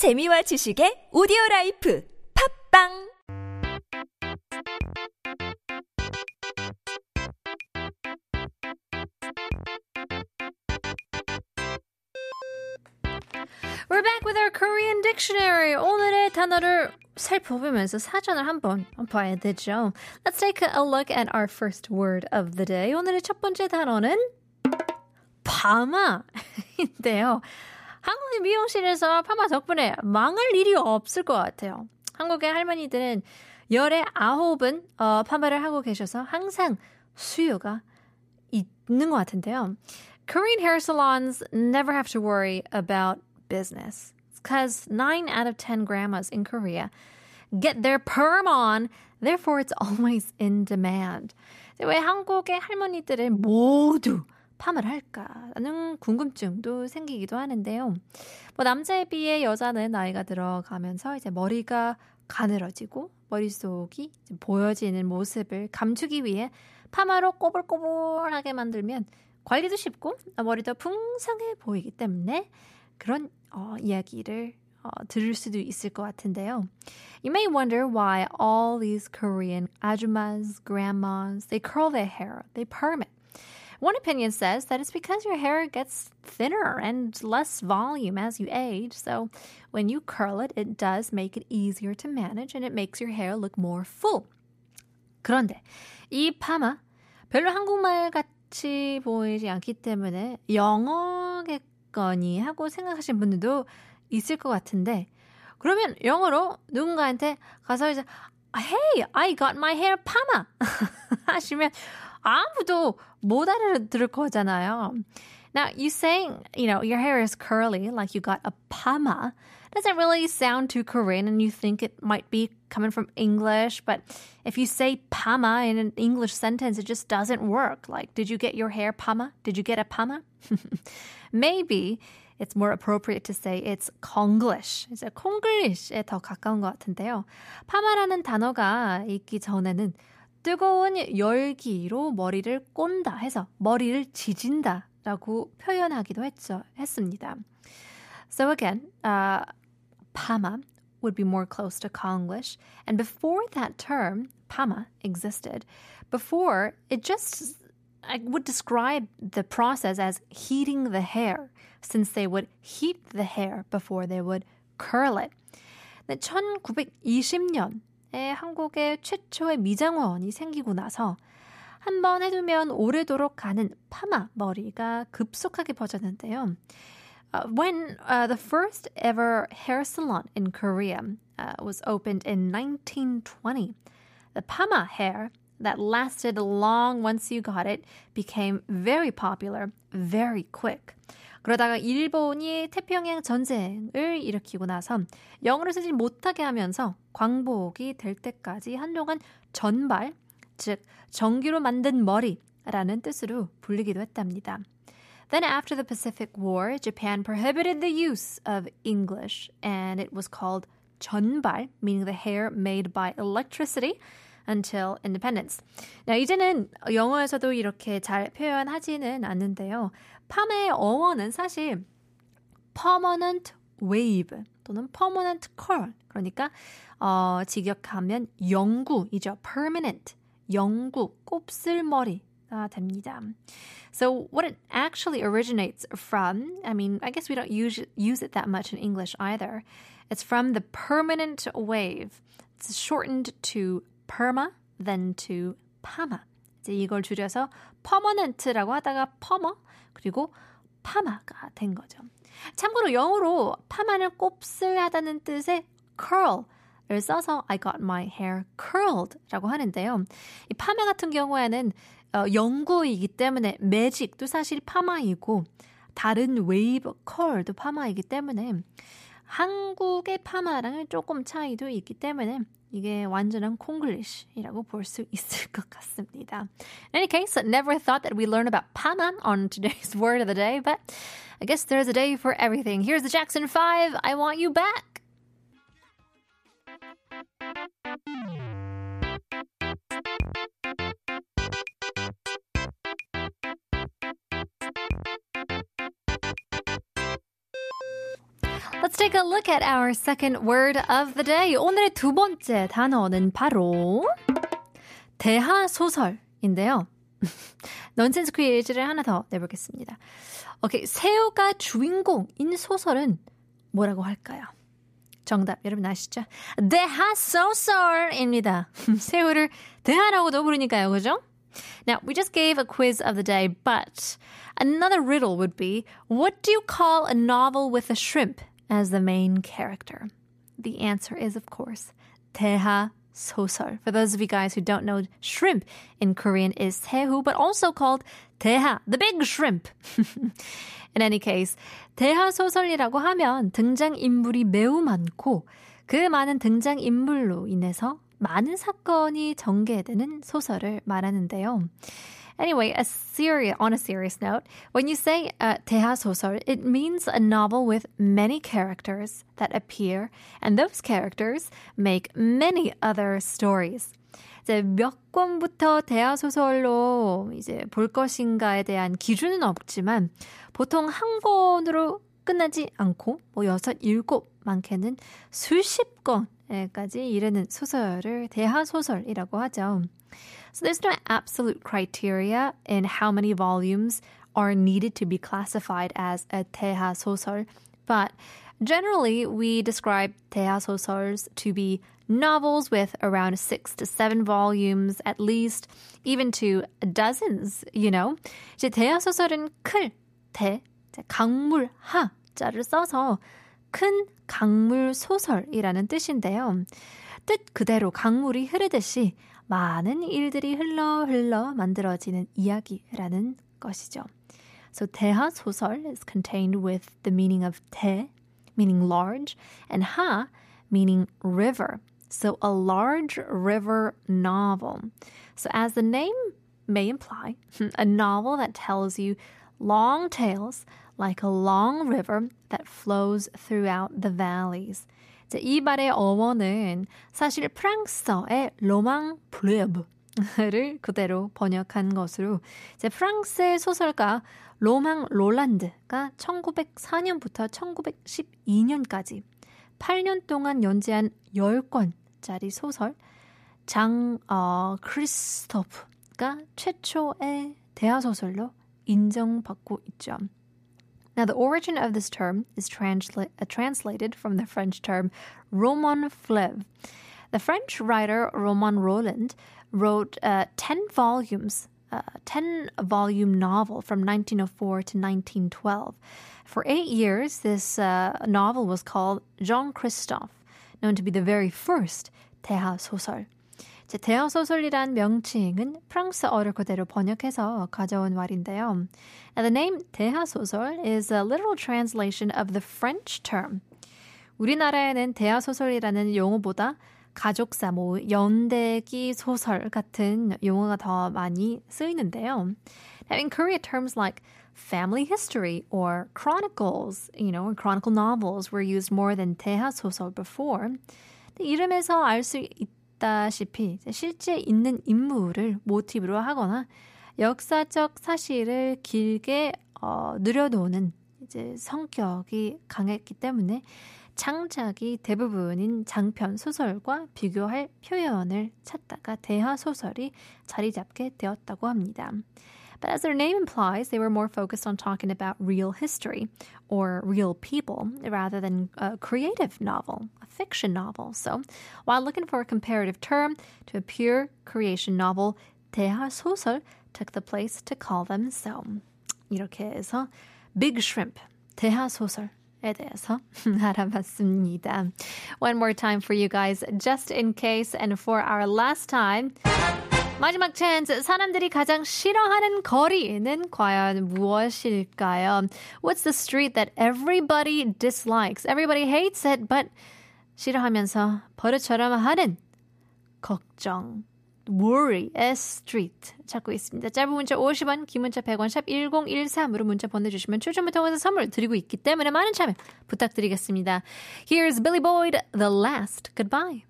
재미와 지식의 오디오 라이프 팝빵 We're back with our Korean dictionary. 오늘의 단어를 살펴보면서 사전을 한번 봐야 되죠. Let's take a look at our first word of the day. 오늘의 첫 번째 단어는 파마인데요. 한국의 미용실에서 파마 덕분에 망할 일이 없을 것 같아요. 한국의 할머니들은 열에 아홉은 어, 파마를 하고 계셔서 항상 수요가 있는 것 같은데요. Korean hair salons never have to worry about business because 9 out of 10 grandmas in Korea get their perm on, therefore it's always in demand. 왜 한국의 할머니들은 모두 파마를 할까라는 궁금증도 생기기도 하는데요. 뭐 남자에 비해 여자는 나이가 들어가면서 이제 머리가 가늘어지고 머릿속이 보여지는 모습을 감추기 위해 파마로 꼬불꼬불하게 만들면 관리도 쉽고 머리도 풍성해 보이기 때문에 그런 어, 이야기를 어, 들을 수도 있을 것 같은데요. You may wonder why all these Korean ajumas, grandmas, they curl their hair, they perm it. One opinion says that it's because your hair gets thinner and less volume as you age. So when you curl it, it does make it easier to manage and it makes your hair look more full. 그런데 이 파마 별로 한국말 같이 보이지 않기 때문에 영어겠거니 하고 생각하시는 분들도 있을 것 같은데 그러면 영어로 누군가한테 가서 이제 Hey, I got my hair pama 하시면 아무도 못 알아들을 거잖아요. Now, you saying, you know, your hair is curly, like you got a pama, doesn't really sound too Korean and you think it might be coming from English. But if you say pama in an English sentence, it just doesn't work. Like, did you get your hair pama? Did you get a pama? Maybe it's more appropriate to say it's Konglish. 이제 콩글리시에 더 가까운 것 같은데요. 파마라는 단어가 있기 전에는 뜨거운 열기로 머리를 꼰다 해서 머리를 지진다 라고 표현하기도 했죠, 했습니다. So again, uh, Pama would be more close to Konglish. And before that term, Pama, existed, before it just I would describe the process as heating the hair, since they would heat the hair before they would curl it. 1920년에 한국의 최초의 미장원이 생기고 나서 한 번 해두면 오래도록 가는 파마 머리가 급속하게 퍼졌는데요. Uh, when uh, the first ever hair salon in Korea uh, was opened in 1920, the Pama hair that lasted long once you got it became very popular very quick. 그러다가 일본이 태평양 전쟁을 일으키고 나서 영어를 쓰지 못하게 하면서 광복이 될 때까지 한동안 전발, 즉 전기로 만든 머리라는 뜻으로 불리기도 했답니다. Then, after the Pacific War, Japan prohibited the use of English and it was called 전발, meaning the hair made by electricity, until independence. Now, 이제는 영어에서도 이렇게 잘 표현하지는 않는데요. 팜의 어원은 사실 permanent wave 또는 permanent curl. 그러니까, 어, 직역하면 영구이죠. permanent. 영구, 곱슬머리. 됩니다. So what it actually originates from, I mean, I guess we don't use use it that much in English either. It's from the permanent wave. It's shortened to perma, then to pama. 이제 이걸 줄여서 permanent라고 하다가 perma 그리고 파마가 된 거죠. 참고로 영어로 파마는 곱슬하다는 뜻의 curl 를 써서 I got my hair curled라고 하는데요. 이 파마 같은 경우에는 어, 영구이기 때문에 매직도 사실 파마이고 다른 웨이브 컬도 파마이기 때문에 한국의 파마랑은 조금 차이도 있기 때문에 이게 완전한 콩글리시라고 볼 수 있을 것 같습니다. In any case, I never thought that we learn about Pama on today's word of the day, but I guess there's a day for everything. Here's the Jackson 5, I Want You Back. Take a look at our second word of the day. 오늘의 두 번째 단어는 바로 대하소설인데요. 넌센스 퀴즈를 하나 더 내보겠습니다. 오케이, 새우가 주인공인 소설은 뭐라고 할까요? 정답 여러분 아시죠? 대하소설입니다. 새우를 대하라고도 부르니까요, 그죠? Now, we just gave a quiz of the day, but another riddle would be what do you call a novel with a shrimp as the main character? The answer is, of course, 대하 소설. For those of you guys who don't know, shrimp in Korean is 새우, but also called 대하, the big shrimp. in any case, 대하 소설이라고 하면 등장 인물이 매우 많고 그 많은 등장 인물로 인해서 많은 사건이 전개되는 소설을 말하는데요. Anyway, a serious, on a serious note, when you say uh, 대하소설, it means a novel with many characters that appear, and those characters make many other stories. 이제 몇 권부터 대하소설로 이제 볼 것인가에 대한 기준은 없지만 보통 한 권으로 끝나지 않고 뭐 여섯, 일곱 많게는 수십 권까지 이르는 소설을 대하소설이라고 하죠. So there's no absolute criteria in how many volumes are needed to be classified as a 대하 소설, but generally we describe 대하 소설s to be novels with around six to seven volumes at least, even to dozens, you know. 이제 대하 소설은 클, 대, 강물, 하 자를 써서 큰 강물 소설이라는 뜻인데요. 뜻 그대로 강물이 흐르듯이 많은 일들이 흘러 흘러 만들어지는 이야기라는 것이죠. So 대하 소설 is contained with the meaning of 대, meaning large, and 하, meaning river. So a large river novel. So as the name may imply, a novel that tells you long tales like a long river that flows throughout the valleys. 이 말의 어원은 사실 프랑스어의 로망 블레브 를 그대로 번역한 것으로 이제 프랑스의 소설가 로망 롤란드가 1904년부터 1912년까지 8년 동안 연재한 10권짜리 소설 장 어, 크리스토프가 최초의 대하소설로 인정받고 있죠. Now, the origin of this term is transla- uh, translated from the French term roman fleuve. The French writer Roman Roland wrote uh, 10 volumes, uh, 10 volume novel from 1904 to 1912. For eight years, this uh, novel was called Jean Christophe, known to be the very first 대하 소설. 이제 대하소설이란 명칭은 프랑스어를 그대로 번역해서 가져온 말인데요. Now, the name 대하 소설 is a literal translation of the French term. 우리나라에는 대하 소설이라는 용어보다 가족사, 뭐 연대기 소설 같은 용어가 더 많이 쓰이는데요. Now, in Korea, terms like family history or chronicles, you know, chronicle novels were used more than 대하 소설 before. 이름에서 알 수 있다 시피 실제 있는 인물을 모티브로 하거나 역사적 사실을 길게 어, 늘여놓는 이제 성격이 강했기 때문에 창작이 대부분인 장편 소설과 비교할 표현을 찾다가 대하 소설이 자리 잡게 되었다고 합니다. But as their name implies, they were more focused on talking about real history or real people rather than a creative novel, a fiction novel. So, while looking for a comparative term to a pure creation novel, 대하 소설 took the place to call them so. 이렇게 해서 Big Shrimp, 대하 소설에 대해서 알아봤습니다. One more time for you guys, just in case, and for our last time. 마지막 찬스. 사람들이 가장 싫어하는 거리는 과연 무엇일까요? What's the street that everybody dislikes? Everybody hates it, but 싫어하면서 버릇처럼 하는 걱정. Worry, street 찾고 있습니다. 짧은 문자 50원, 긴 문자 100원, 샵 1013으로 문자 보내주시면 추첨을 통해서 선물 드리고 있기 때문에 많은 참여 부탁드리겠습니다. Here's Billy Boyd, The Last Goodbye.